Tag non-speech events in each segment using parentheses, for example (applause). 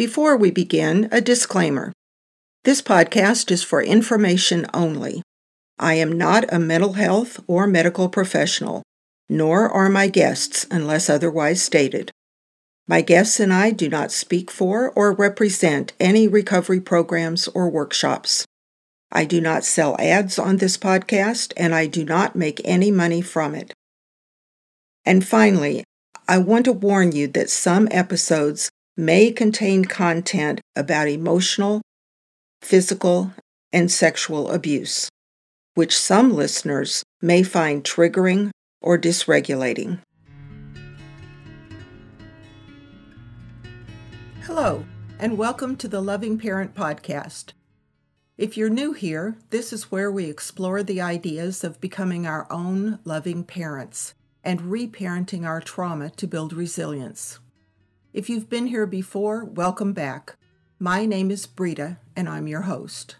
Before we begin, a disclaimer. This podcast is for information only. I am not a mental health or medical professional, nor are my guests unless otherwise stated. My guests and I do not speak for or represent any recovery programs or workshops. I do not sell ads on this podcast, and I do not make any money from it. And finally, I want to warn you that some episodes may contain content about emotional, physical, and sexual abuse, which some listeners may find triggering or dysregulating. Hello, and welcome to the Loving Parent Podcast. If you're new here, this is where we explore the ideas of becoming our own loving parents and reparenting our trauma to build resilience. If you've been here before, welcome back. My name is Brita, and I'm your host.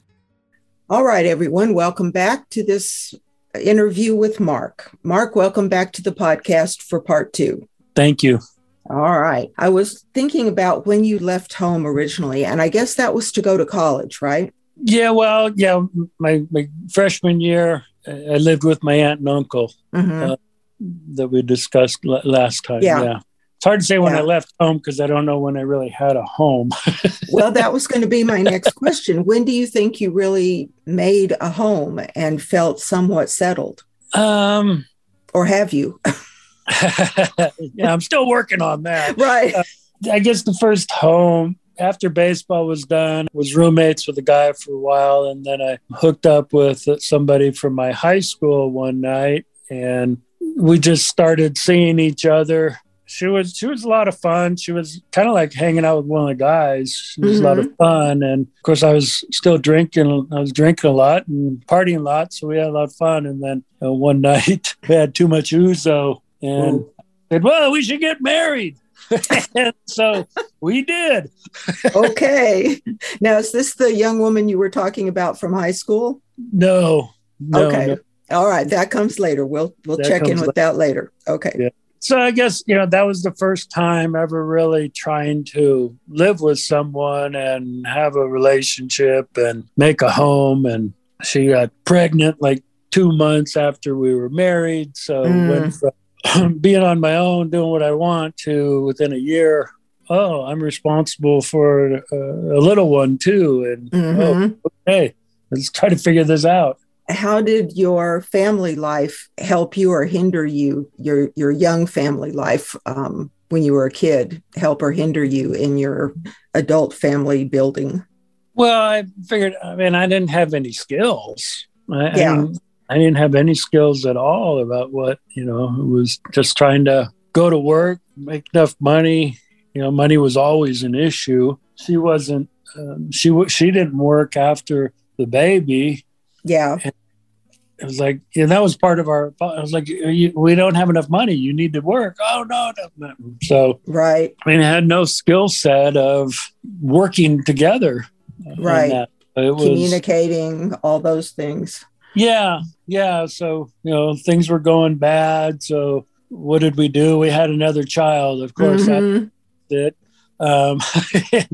All right, everyone, welcome back to this interview with Mark. Mark, welcome back to the podcast for part two. Thank you. All right. I was thinking about when you left home originally, and I guess that was to go to college, right? Yeah, well, yeah, my, my freshman year, I lived with my aunt and uncle mm-hmm. uh, that we discussed l- last time. Yeah. yeah. It's hard to say when yeah. I left home because I don't know when I really had a home. (laughs) well, that was going to be my next question. When do you think you really made a home and felt somewhat settled? Um, or have you? (laughs) (laughs) yeah, I'm still working on that. Right. Uh, I guess the first home after baseball was done, was roommates with a guy for a while, and then I hooked up with somebody from my high school one night, and we just started seeing each other. She was she was a lot of fun. She was kind of like hanging out with one of the guys. She was mm-hmm. a lot of mm-hmm. fun, and of course I was still drinking. I was drinking a lot and partying a lot, so we had a lot of fun. And then uh, one (laughs) night we had too much ouzo, and Ooh. said, "Well, we should get married." (laughs) and so we did. okay. Now, is this the young woman you were talking about from high school? No. no okay. No. All right. That comes later. We'll we'll that check in with later. that later. Okay. Yeah. So I guess you know that was the first time ever really trying to live with someone and have a relationship and make a home. And she got pregnant like two months after we were married. So mm. went from (clears throat) being on my own, doing what I want to within a year, oh, I'm responsible for a, a little one too. And mm-hmm. oh, okay, let's try to figure this out. How did your family life help you or hinder you, your, your young family life um, when you were a kid, help or hinder you in your adult family building? Well, I figured, I mean, I didn't have any skills. I, yeah. I mean, I didn't have any skills at all about what, you know, it was just trying to go to work, make enough money. You know, money was always an issue. She wasn't, um, she, she didn't work after the baby. Yeah. And it was like, yeah, that was part of our, I was like, we don't have enough money. You need to work. Oh, no. no. So, right. I mean, I had no skill set of working together. Right. It was, Communicating, all those things. Yeah, yeah. So you know things were going bad. So what did we do? We had another child. Of course, mm-hmm. that um,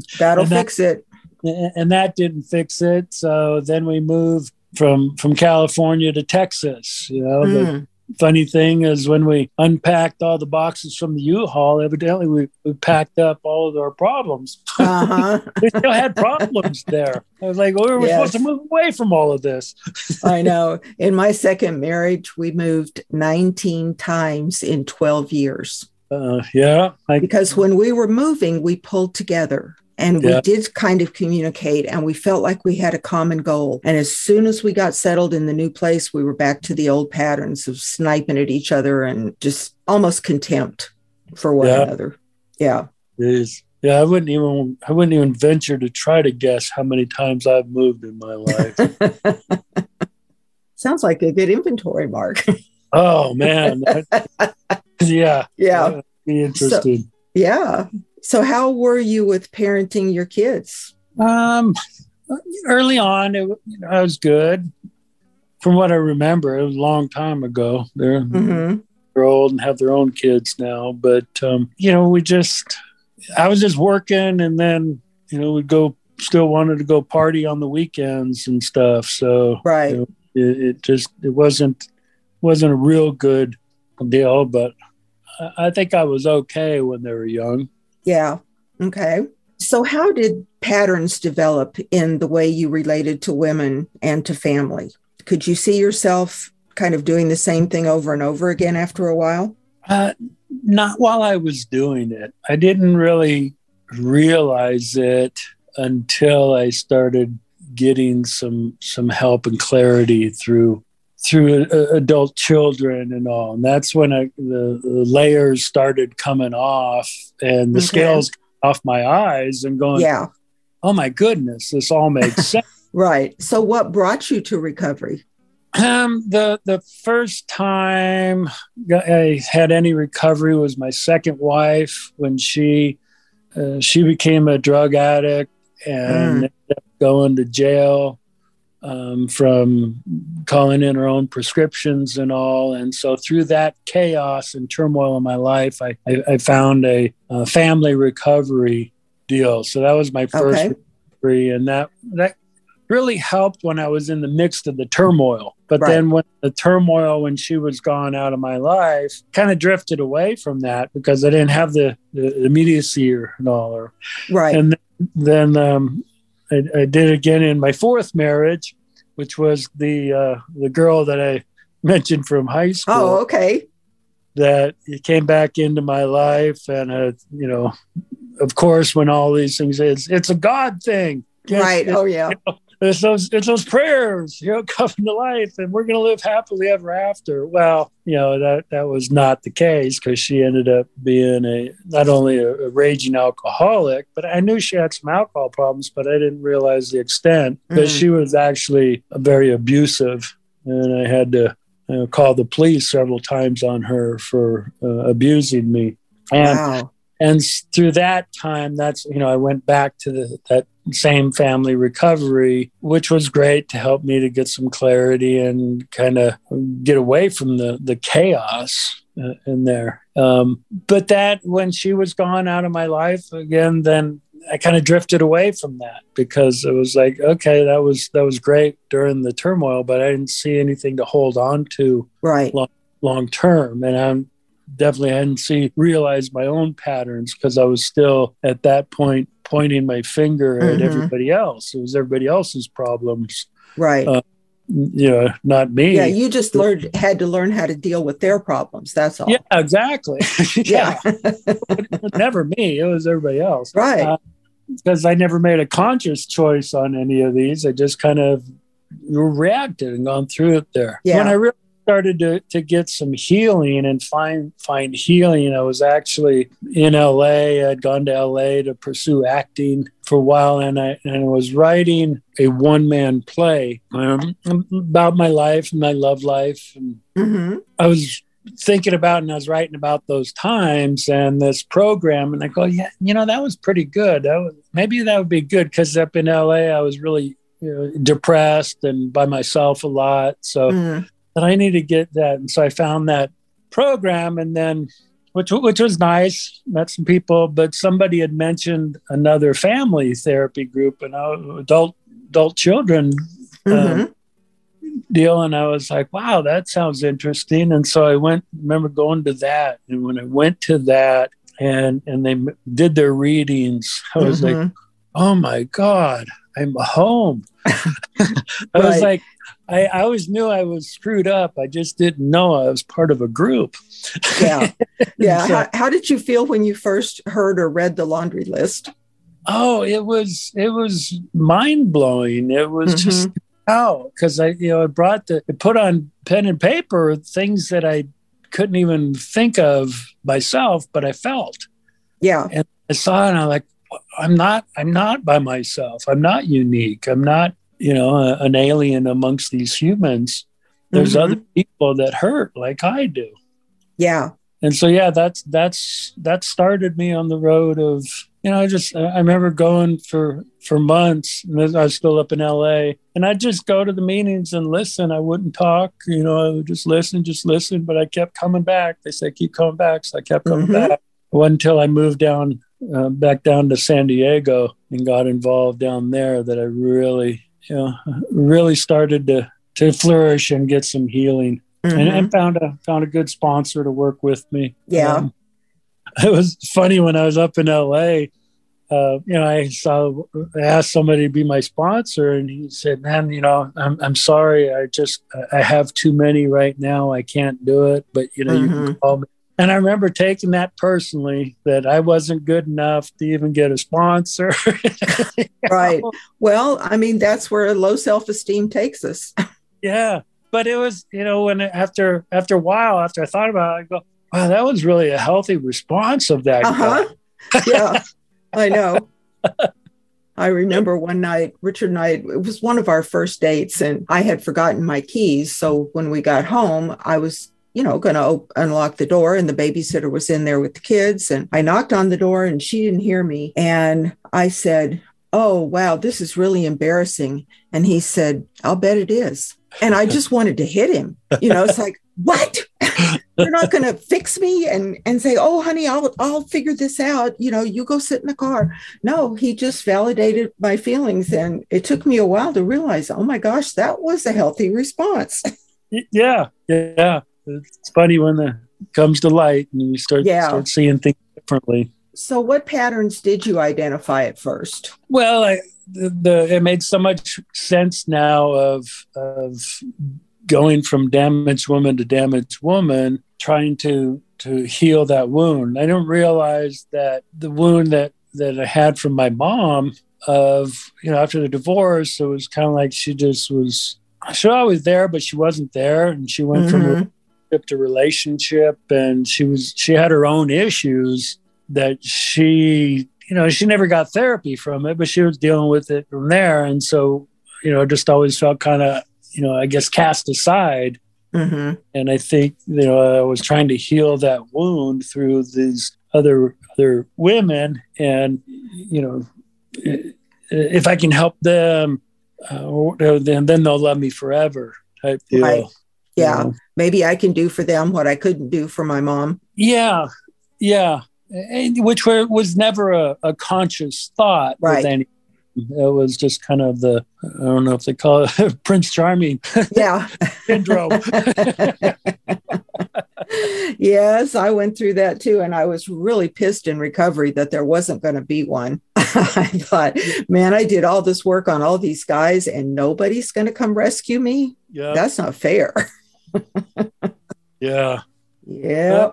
(laughs) that'll fix that, it. And that didn't fix it. So then we moved from from California to Texas. You know, mm funny thing is when we unpacked all the boxes from the U-Haul, evidently we, we packed up all of our problems. (laughs) Uh-huh. we still had problems there. I was like, well, we were yes. supposed to move away from all of this. (laughs) I know. In my second marriage, we moved 19 times in 12 years. Uh, yeah. I, because when we were moving, we pulled together and we did kind of communicate and we felt like we had a common goal. And as soon as we got settled in the new place, we were back to the old patterns of sniping at each other and just almost contempt for one yeah. another. Yeah. Is. Yeah, I wouldn't even I wouldn't even venture to try to guess how many times I've moved in my life. (laughs) Sounds like a good inventory, Mark. oh man. (laughs) yeah. Yeah. Be interested. So, yeah. So, how were you with parenting your kids? Um, early on, it, I was good. From what I remember, it was a long time ago. They're, mm-hmm. they're old and have their own kids now. But, um, you know, we just, I was just working and then you know, we'd go still wanted to go party on the weekends and stuff. So right, you know, it, it, just it wasn't wasn't a real good deal, but I think I was okay when they were young. Yeah. Okay. So how did patterns develop in the way you related to women and to family? Could you see yourself kind of doing the same thing over and over again after a while? Uh, not while I was doing it. I didn't really realize it until I started getting some some help and clarity through through uh, adult children and all. And that's when I, the, the layers started coming off and the okay. scales off my eyes and going, yeah. Oh my goodness, this all makes (laughs) sense. right. So, what brought you to recovery? Um, the the first time I had any recovery was my second wife when she uh, she became a drug addict and mm. going to jail um, from calling in her own prescriptions and all. And so through that chaos and turmoil in my life, I, I, I found a, a, family recovery deal. So that was my first okay. recovery, and that that really helped when I was in the midst of the turmoil. But right. then when the turmoil, when she was gone out of my life, kind of drifted away from that because I didn't have the, the immediacy or, and all. Or, right. And then, then um, I, I, did again in my fourth marriage, which was the uh, the girl that I (laughs) mentioned from high school. Oh, okay. That it came back into my life, and uh, you know, of course, when all these things is, it's a God thing. right. oh yeah. You know, it's those it's those prayers, you know, (laughs) coming to life, and we're going to live happily ever after. Well, you know that that was not the case because she ended up being a not only a, a, raging alcoholic, but I knew she had some alcohol problems, but I didn't realize the extent mm. that she was actually very abusive, and I had to you know, call the police several times on her for uh, abusing me. And wow and through that time that's you know i went back to the, that same family recovery which was great to help me to get some clarity and kind of get away from the the chaos uh, in there. Um, but that when she was gone out of my life again then i kind of drifted away from that because it was like okay that was that was great during the turmoil but i didn't see anything to hold on to right. long, long term. And i'm definitely hadn't see realized my own patterns because I was still at that point pointing my finger mm-hmm. at everybody else. It was everybody else's problems, right? Uh, you know, not me. Yeah, you just learned had to learn how to deal with their problems. That's all. Yeah, exactly. (laughs) yeah, never me. It was everybody else, right? Because uh, I never made a conscious choice on any of these. I just kind of reacted and gone through it there. Yeah. When I realized started to, to get some healing and find find healing. I was actually in LA. I'd gone to LA to pursue acting for a while, and I and I was writing a one man play um, about my life and my love life. And mm-hmm. I was thinking about and I was writing about those times and this program, and I go, yeah, you know, that was pretty good. That was, maybe that would be good because up in LA, I was really you know, depressed and by myself a lot. So mm that I need to get that. And so I found that program and then which which was nice. Met some people, but somebody had mentioned another family therapy group and adult adult children um, mm-hmm. um, deal, and I was like, wow, that sounds interesting. And so I went. Remember going to that, and when I went to that, and and they did their readings, (laughs) I was mm-hmm. like, oh my god, I'm home. (laughs) I right. was like, I, I, always knew I was screwed up. I just didn't know I was part of a group. yeah. (laughs) Yeah. so, how, how, did you feel when you first heard or read the laundry list? Oh, it was it was mind blowing. It was mm-hmm. just how because I you know I brought the I put on pen and paper things that I couldn't even think of myself, but I felt. Yeah. And I saw it and I'm like, I'm not I'm not by myself. I'm not unique. I'm not you know, a, an alien amongst these humans. There's mm-hmm. other people that hurt like I do. Yeah. And so yeah, that's that's that started me on the road of you know I just I remember going for for months. I was still up in L.A. and I'd just go to the meetings and listen. I wouldn't talk, you know. I would just listen, just listen. But I kept coming back. They said keep coming back, so I kept coming mm-hmm. back. It wasn't until I moved down uh, back down to San Diego and got involved down there that I really, you know, really started to to flourish and get some healing. Mm-hmm. And, and, found a found a good sponsor to work with me. Yeah, um, it was funny when I was up in L.A. Uh, you know, I saw I asked somebody to be my sponsor, and he said, "Man, you know, I'm I'm sorry, I just I have too many right now. I can't do it, but you know, mm-hmm. you can mm-hmm. call me." And I remember taking that personally that I wasn't good enough to even get a sponsor. (laughs) right. Well, I mean, that's where low self esteem takes us. yeah. But it was, you know, when after after a while, after I thought about it, I go, wow, that was really a healthy response of that. Uh-huh. (laughs) yeah, I know. (laughs) I remember one night, Richard and I, it was one of our first dates, and I had forgotten my keys. So when we got home, I was you know, going to unlock the door, and the babysitter was in there with the kids. And I knocked on the door, and she didn't hear me. And I said, Oh, wow, this is really embarrassing. And he said, I'll bet it is. And I just wanted to hit him. You know, it's like, (laughs) what? (laughs) You're not going to fix me and and say, "Oh, honey, I'll I'll figure this out." You know, you go sit in the car. No, he just validated my feelings, and it took me a while to realize, "Oh my gosh, that was a healthy response." Yeah, yeah it's funny when it comes to light and you start yeah. start seeing things differently. So, what patterns did you identify at first? Well, I, the, the it made so much sense now of of going from damaged woman to damaged woman, trying to to heal that wound. I didn't realize that the wound that that I had from my mom of you know after the divorce, it was kind of like she just was she was always there, but she wasn't there, and she went mm-hmm. from to relationship and she was she had her own issues that she you know she never got therapy from it but she was dealing with it from there. And so you know just always felt kind of you know i guess cast aside. Mm-hmm. and i think you know i was trying to heal that wound through these other other women and you know if i can help them uh, then then they'll love me forever type deal. right yeah. You know? maybe i can do for them what i couldn't do for my mom. Yeah. Yeah. And, which were, was never a, a conscious thought right. any, it was just kind of the i don't know if they call it (laughs) prince charming. Yeah. (laughs) Syndrome. (laughs) Yes i went through that too and i was really pissed in recovery that there wasn't going to be one. I thought man i did all this work on all these guys and nobody's going to come rescue me? Yeah. That's not fair (laughs) yeah. Yeah.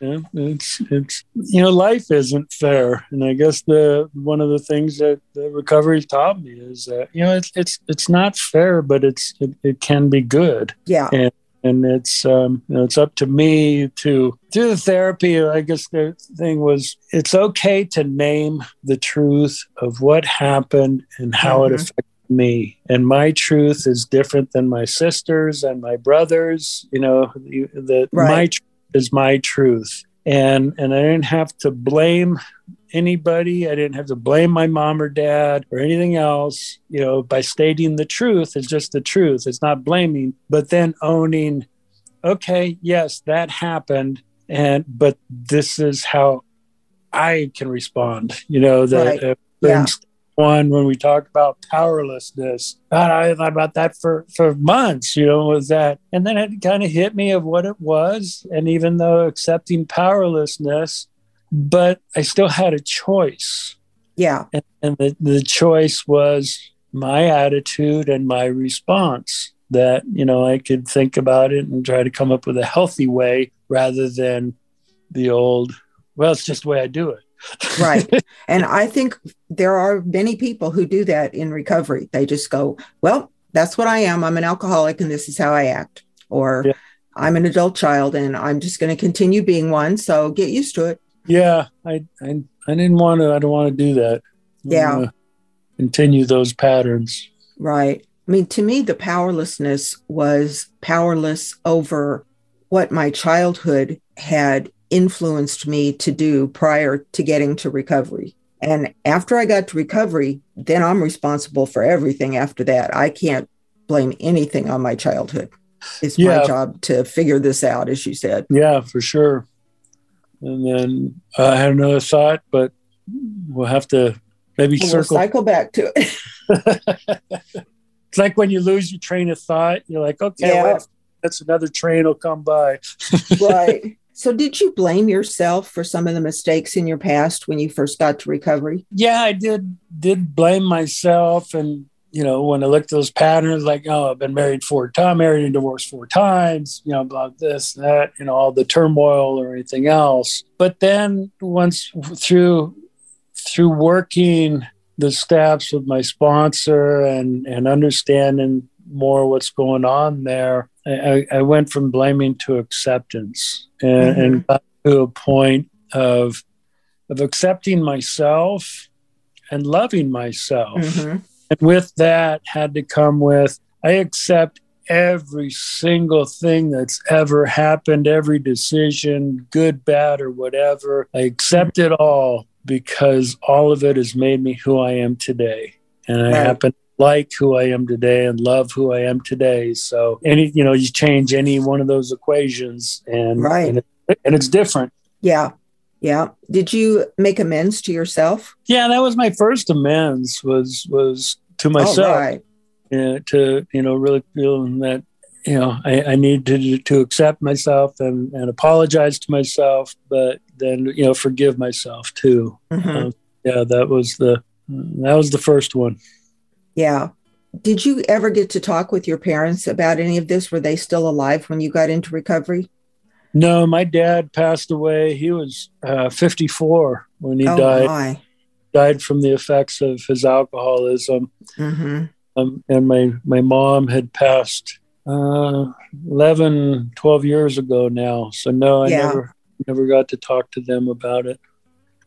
Yeah, it's it's you know life isn't fair, and I guess the one of the things that the recovery taught me is that you know it's it's it's not fair, but it's it, it can be good. Yeah, and and it's um, you know, it's up to me to do the therapy. I guess the thing was it's okay to name the truth of what happened and how mm-hmm. it affected me. And my truth is different than my sisters and my brothers you know the, right. my truth is my truth. And and i didn't have to blame anybody. I didn't have to blame my mom or dad or anything else you know by stating the truth. It's just the truth. It's not blaming but then owning okay yes that happened. And but this is how i can respond you know that right. yeah one when we talk about powerlessness. God, I thought about that for, for months, you know, was that. And then it kind of hit me of what it was. And even though accepting powerlessness, but I still had a choice. Yeah. And, and the, the choice was my attitude and my response that, you know, I could think about it and try to come up with a healthy way rather than the old, well, it's just the way I do it right. (laughs) And I think there are many people who do that in recovery. They just go, well, that's what I am. I'm an alcoholic and this is how I act. Or yeah. I'm an adult child and I'm just going to continue being one. So get used to it. Yeah. I, I, I didn't want to, I don't want to do that. Yeah. Continue those patterns. Right. I mean, to me, the powerlessness was powerless over what my childhood had influenced me to do prior to getting to recovery. And after I got to recovery, then I'm responsible for everything after that. I can't blame anything on my childhood. It's yeah. my job to figure this out, as you said. Yeah, for sure. And then uh, I had another thought, but we'll have to maybe We'll circle. cycle back to it. (laughs) it's like when you lose your train of thought, you're like, okay, Yeah. wait, that's another train will come by. (laughs) right. So, did you blame yourself for some of the mistakes in your past when you first got to recovery? yeah, I did did blame myself, and you know, when I looked at those patterns, like, oh, I've been married four times, married and divorced four times, you know, blah this, that, you know, all the turmoil or anything else. But then once through through working the steps with my sponsor and and understanding more what's going on there, I, I went from blaming to acceptance and, Mhm. and got to a point of of accepting myself and loving myself. Mhm. And with that had to come with I accept every single thing that's ever happened, every decision, good, bad, or whatever. I accept it all because all of it has made me who I am today. And I Right. happen to like who I am today and love who I am today. So any you know, you change any one of those equations and Right. and, it, and it's different. Yeah. Yeah. Did you make amends to yourself? Yeah, that was my first amends was was to All myself. right. uh, to you know really feeling that you know I, I need to to accept myself and, and apologize to myself, but then you know forgive myself too. Mhm. Uh, yeah, that was the that was the first one. Yeah. Did you ever get to talk with your parents about any of this? Were they still alive when you got into recovery? No, my dad passed away. He was uh, 54 when he oh died. my. Died from the effects of his alcoholism. hmm um, and my my mom had passed uh, 11 12 years ago now so no i Yeah. never never got to talk to them about it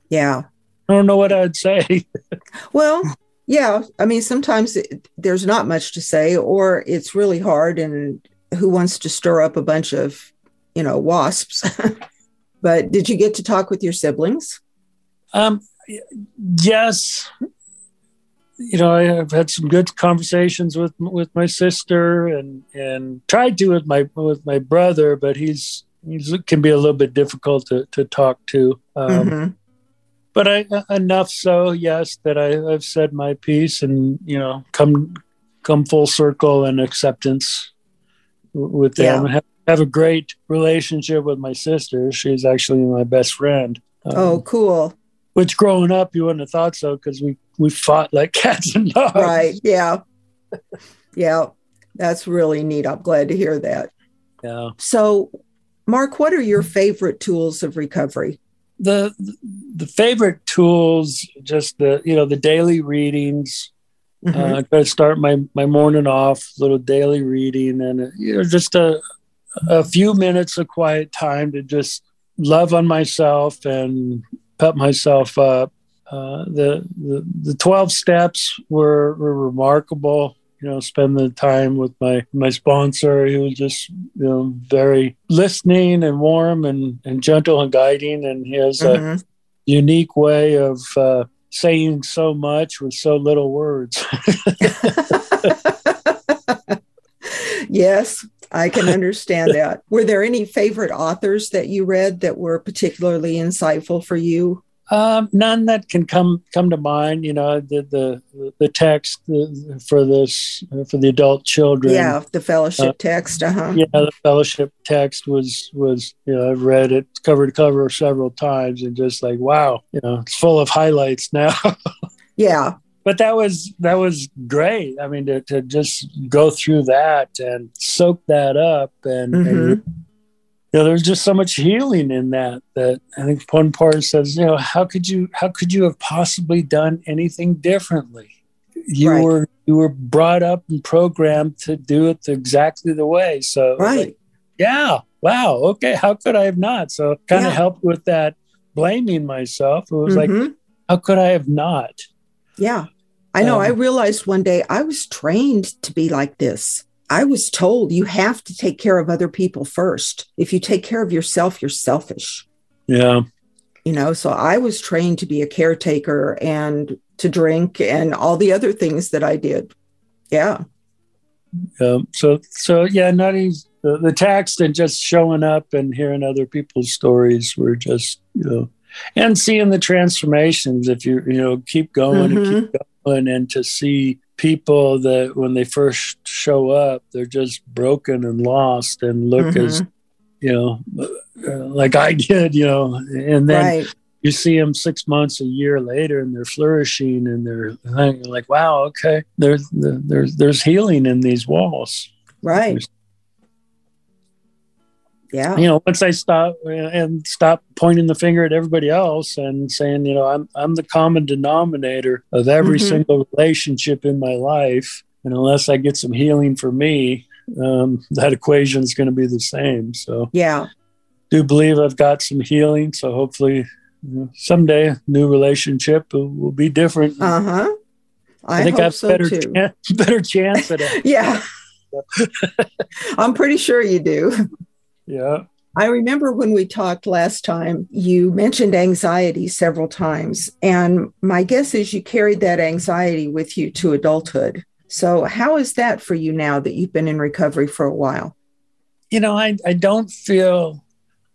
Yeah. i don't know what i'd say (laughs) Well, yeah. I mean, sometimes it, there's not much to say, or it's really hard, and who wants to stir up a bunch of, you know, wasps? (laughs) but did you get to talk with your siblings? um, yes you know i've had some good conversations with with my sister and and tried to with my with my brother but he's he can be a little bit difficult to, to talk to um, Mhm. But I enough so yes that I, I've said my piece and you know come come full circle and acceptance with them. Yeah. Have, have a great relationship with my sister. She's actually my best friend. Um, Oh, cool. which growing up you wouldn't have thought so because we we fought like (laughs) cats and dogs. Right. Yeah. Yeah. That's really neat. I'm glad to hear that. Yeah. So, Mark, what are your favorite tools of recovery? The the favorite tools just the you know the daily readings Mhm. uh, I try to start my my morning off, little daily reading, and uh, you know, just a a few minutes of quiet time to just love on myself and pep myself up. Uh, the, the the twelve steps were, were remarkable. You know, spend the time with my my sponsor. He was just you know very listening and warm and and gentle and guiding, and he has a Mhm. unique way of uh, saying so much with so little words. (laughs) yes, I can understand that. Were there any favorite authors that you read that were particularly insightful for you? Um, none that can come come to mind. You know, the the the text the, for this for the adult children. Yeah, the fellowship text. Uh huh. yeah. The fellowship text was was you know I've read it cover to cover several times and just like wow, you know, it's full of highlights now. (laughs) Yeah. but that was that was great. I mean, to to just go through that and soak that up and. and Mhm. You know, there's just so much healing in that. That I think one part says, you know, how could you how could you have possibly done anything differently? You Right. were you were brought up and programmed to do it exactly the way. So Right. like, yeah, wow, okay, how could I have not? So kind of Yeah. helped with that blaming myself. It was like, Mhm. how could I have not? Yeah. I know. Um, I realized one day I was trained to be like this. I was told you have to take care of other people first. If you take care of yourself, you're selfish. Yeah. You know, so I was trained to be a caretaker and to drink and all the other things that I did. Yeah. Um, so so yeah, not easy. The, the text and just showing up and hearing other people's stories were just you know and seeing the transformations if you you know keep going Mhm. and keep going and to see people that when they first show up they're just broken and lost and look as you know uh, like i (laughs) did you know and then right. you see them six months a year later and they're flourishing and they're like wow okay there's there's there's healing in these walls Right. Yeah. you know once i stop and stop pointing the finger at everybody else and saying you know i'm i'm the common denominator of every Mhm. single relationship in my life and unless i get some healing for me um, that equation is going to be the same so Yeah. do believe i've got some healing so hopefully you know, someday new relationship will, will be different Uh huh. I, I think I have so better too. chan- (laughs) better chance at it. (laughs) Yeah. (laughs) I'm pretty sure you do. Yeah. I remember when we talked last time, you mentioned anxiety several times. And my guess is you carried that anxiety with you to adulthood. So, how is that for you now that you've been in recovery for a while? You know, I, I don't feel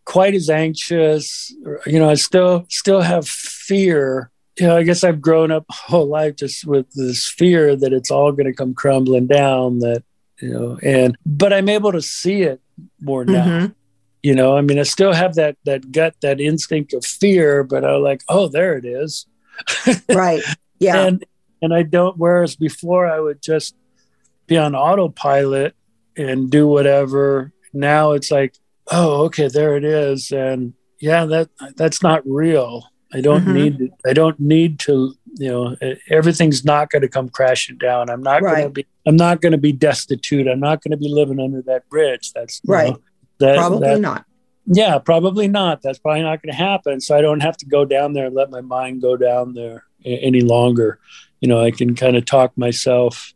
quite as anxious. You know, I still still have fear. You know, I guess I've grown up whole life just with this fear that it's all going to come crumbling down. That you know, and but I'm able to see it more now. Mhm. You know, I mean, I still have that that gut, that instinct of fear, but I'm like, oh, there it is. (laughs) Right. Yeah. and and I don't. Whereas before, I would just be on autopilot and do whatever. Now it's like, oh, okay, there it is, and yeah, that that's not real. I don't Mhm. need. I don't need to. You know, everything's not going to come crashing down. I'm not going to be. I'm not going to be destitute. I'm not going to be living under that bridge. That's Right. know, that, Probably that- not. yeah, probably not. That's probably not going to happen. So I don't have to go down there and let my mind go down there any longer. You know, I can kind of talk myself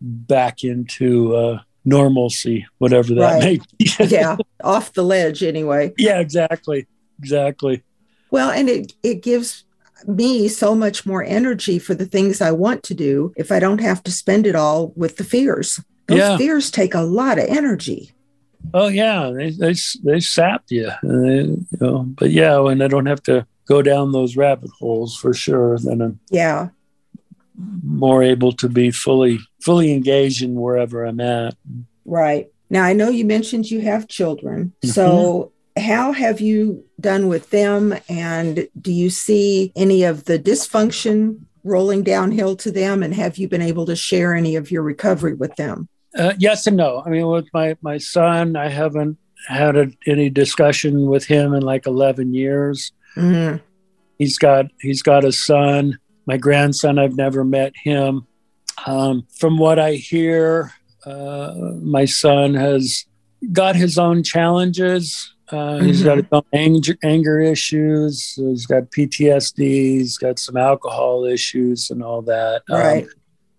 back into uh, normalcy, whatever that Right. may be. (laughs) Yeah. Off the ledge, anyway. yeah, exactly. Exactly. Well, and it, it gives me so much more energy for the things I want to do if I don't have to spend it all with the fears. Those Yeah. fears take a lot of energy. Oh, yeah. They, they, they sap you. Uh, you know, but yeah, when I don't have to go down those rabbit holes for sure, then I'm Yeah. more able to be fully fully engaged in wherever I'm at. Right. Now, I know you mentioned you have children. So, how have you done with them? And do you see any of the dysfunction rolling downhill to them? And have you been able to share any of your recovery with them? Uh, yes and no. I mean, with my my son, I haven't had a, any discussion with him in like eleven years. Mhm. He's got he's got a son. My grandson, I've never met him. Um, from what I hear, uh, my son has got his own challenges. Uh, He's got his own anger, anger issues. He's got PTSD. He's got some alcohol issues and all that. Um, Right.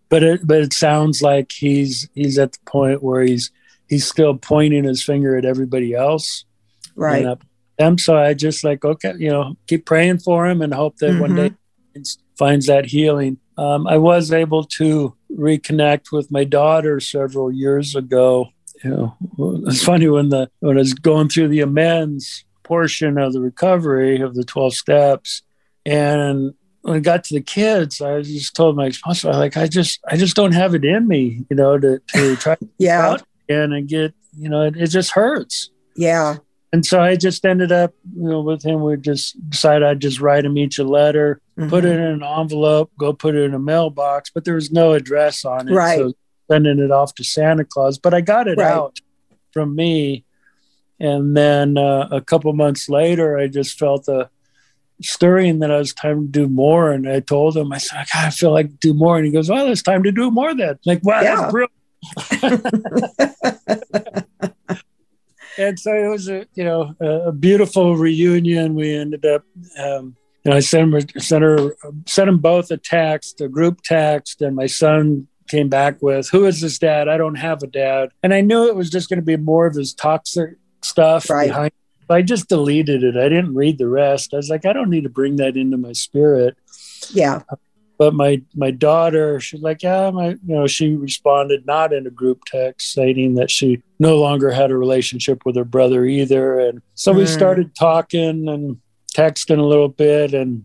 but it but it sounds like he's he's at the point where he's he's still pointing his finger at everybody else Right. and up them so i just like okay you know keep praying for him and hope that one day he finds that healing um, i was able to reconnect with my daughter several years ago you know it's funny when the when i was going through the amends portion of the recovery of the 12 steps and when I got to the kids, I just told my sponsor, like, I just, I just don't have it in me, you know, to, to try to (laughs) Yeah. out and and get, you know, it, it just hurts. Yeah. And so I just ended up, you know, with him, we just decided I'd just write him each a letter, put Mhm. it in an envelope, go put it in a mailbox, but there was no address on it. Right. So sending it off to Santa Claus, but I got it Right. out from me. And then uh, a couple months later, I just felt a stirring that it was time to do more. And I told him, I said, I feel like do more. And he goes, Well, it's time to do more then. Like, wow, Yeah. that's (laughs) brilliant. and so it was a you know a, beautiful reunion. We ended up, um, you know, I sent her, sent her, sent them both a text, a group text, and my son came back with, "Who is this dad? I don't have a dad." And I knew it was just going to be more of his toxic stuff Right. behind. I just deleted it. I didn't read the rest. I was like, I don't need to bring that into my spirit Yeah. but my my daughter she's like yeah my you know she responded not in a group text stating that she no longer had a relationship with her brother either and so we Mm. started talking and texting a little bit, and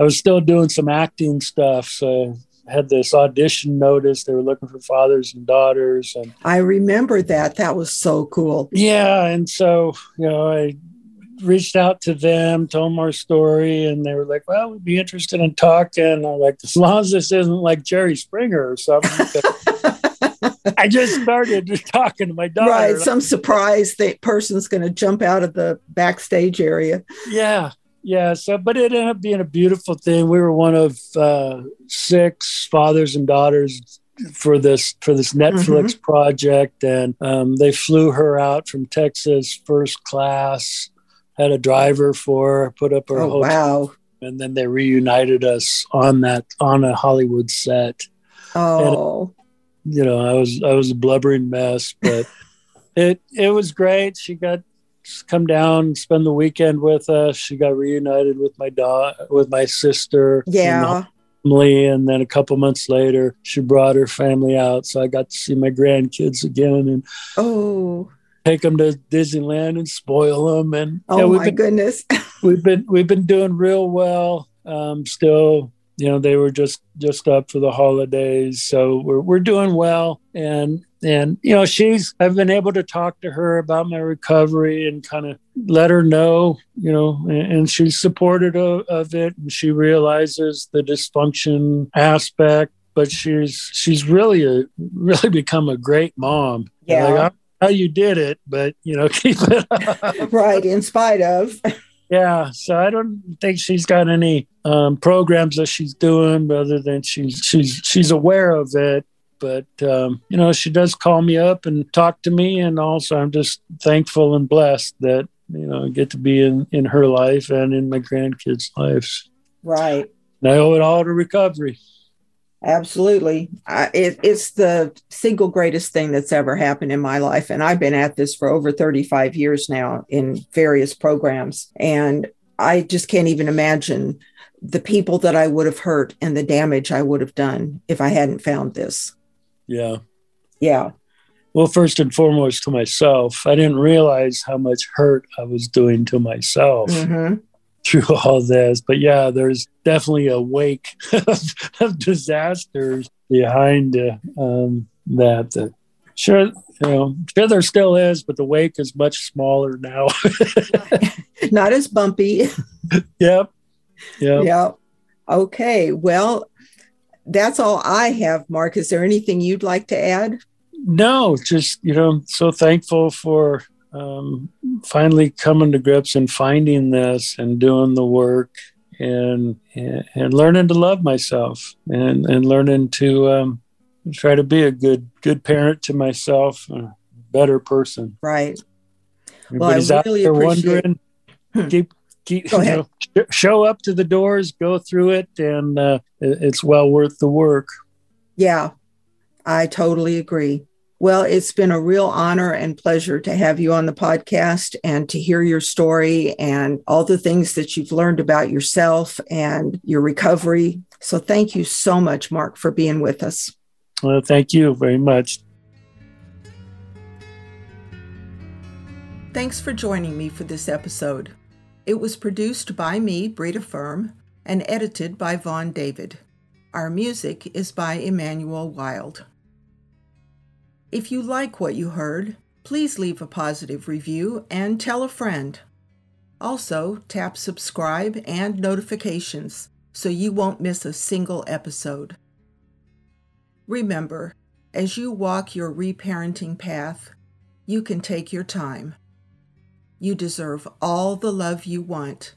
I was still doing some acting stuff. So had this audition notice. They were looking for fathers and daughters, and I remember that. That was so cool. Yeah, and so you know, I reached out to them, told them our story, and they were like, "Well, we'd be interested in talking." I'm like, "As long as this isn't like Jerry Springer or something." (laughs) I just started (laughs) talking to my daughter. Right, some surprise that person's going to jump out of the backstage area. Yeah, yeah. So, but it ended up being a beautiful thing. We were one of uh, six fathers and daughters for this for this Netflix mm-hmm. project, and um, they flew her out from Texas first class had a driver for her, put up her oh, hotel, wow. and then they reunited us on that on a Hollywood set. Oh, and, you know, I was I was a blubbering mess, but (laughs) it it was great. She got come down, spend the weekend with us. She got reunited with my daughter, with my sister. Yeah. Family, and then a couple months later, she brought her family out, so I got to see my grandkids again. And oh, take them to Disneyland and spoil them. And oh yeah, my been, goodness, (laughs) we've been we've been doing real well. Um, still, you know, they were just just up for the holidays, so we're we're doing well. And and you know, she's I've been able to talk to her about my recovery and kind of let her know, you know, and, and she's supportive of, of it, and she realizes the dysfunction aspect but she's she's really a really become a great mom. Yeah. Like, how you did it, but you know, (laughs) keep it up. right. In spite of. yeah. So I don't think she's got any um, programs that she's doing, other than she's she's she's aware of it. But um, you know, she does call me up and talk to me, and also I'm just thankful and blessed that you know I get to be in in her life and in my grandkids' lives. Right. And I owe it all to recovery. Absolutely. I, it, it's the single greatest thing that's ever happened in my life. And I've been at this for over 35 years now in various programs. And I just can't even imagine the people that I would have hurt and the damage I would have done if I hadn't found this. Yeah. Yeah. Well, first and foremost, to myself, I didn't realize how much hurt I was doing to myself. Mm-hmm through (laughs) all this. But yeah, there's definitely a wake (laughs) of, of disasters behind uh, um, that. that. Sure, you know, sure there still is, but the wake is much smaller now. (laughs) Not as bumpy. yep. Yep. Yep. Okay. Well, that's all I have, Mark. Is there anything you'd like to add? No, just, you know, so thankful for um, finally coming to grips and finding this and doing the work and and learning to love myself and and learning to um, try to be a good good parent to myself, a better person. Right. Everybody's well, I really out there appreciate... wondering. (clears throat) Keep keep you know, show up to the doors, go through it, and uh, it's well worth the work. Yeah, I totally agree. Well, it's been a real honor and pleasure to have you on the podcast and to hear your story and all the things that you've learned about yourself and your recovery. So, thank you so much, Mark, for being with us. Well, thank you very much. Thanks for joining me for this episode. It was produced by me, Brita Firm, and edited by Vaughn David. Our music is by Emmanuel Wild. If you like what you heard, please leave a positive review and tell a friend. Also, tap subscribe and notifications so you won't miss a single episode. Remember, as you walk your reparenting path, you can take your time. You deserve all the love you want,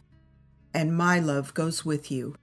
and my love goes with you.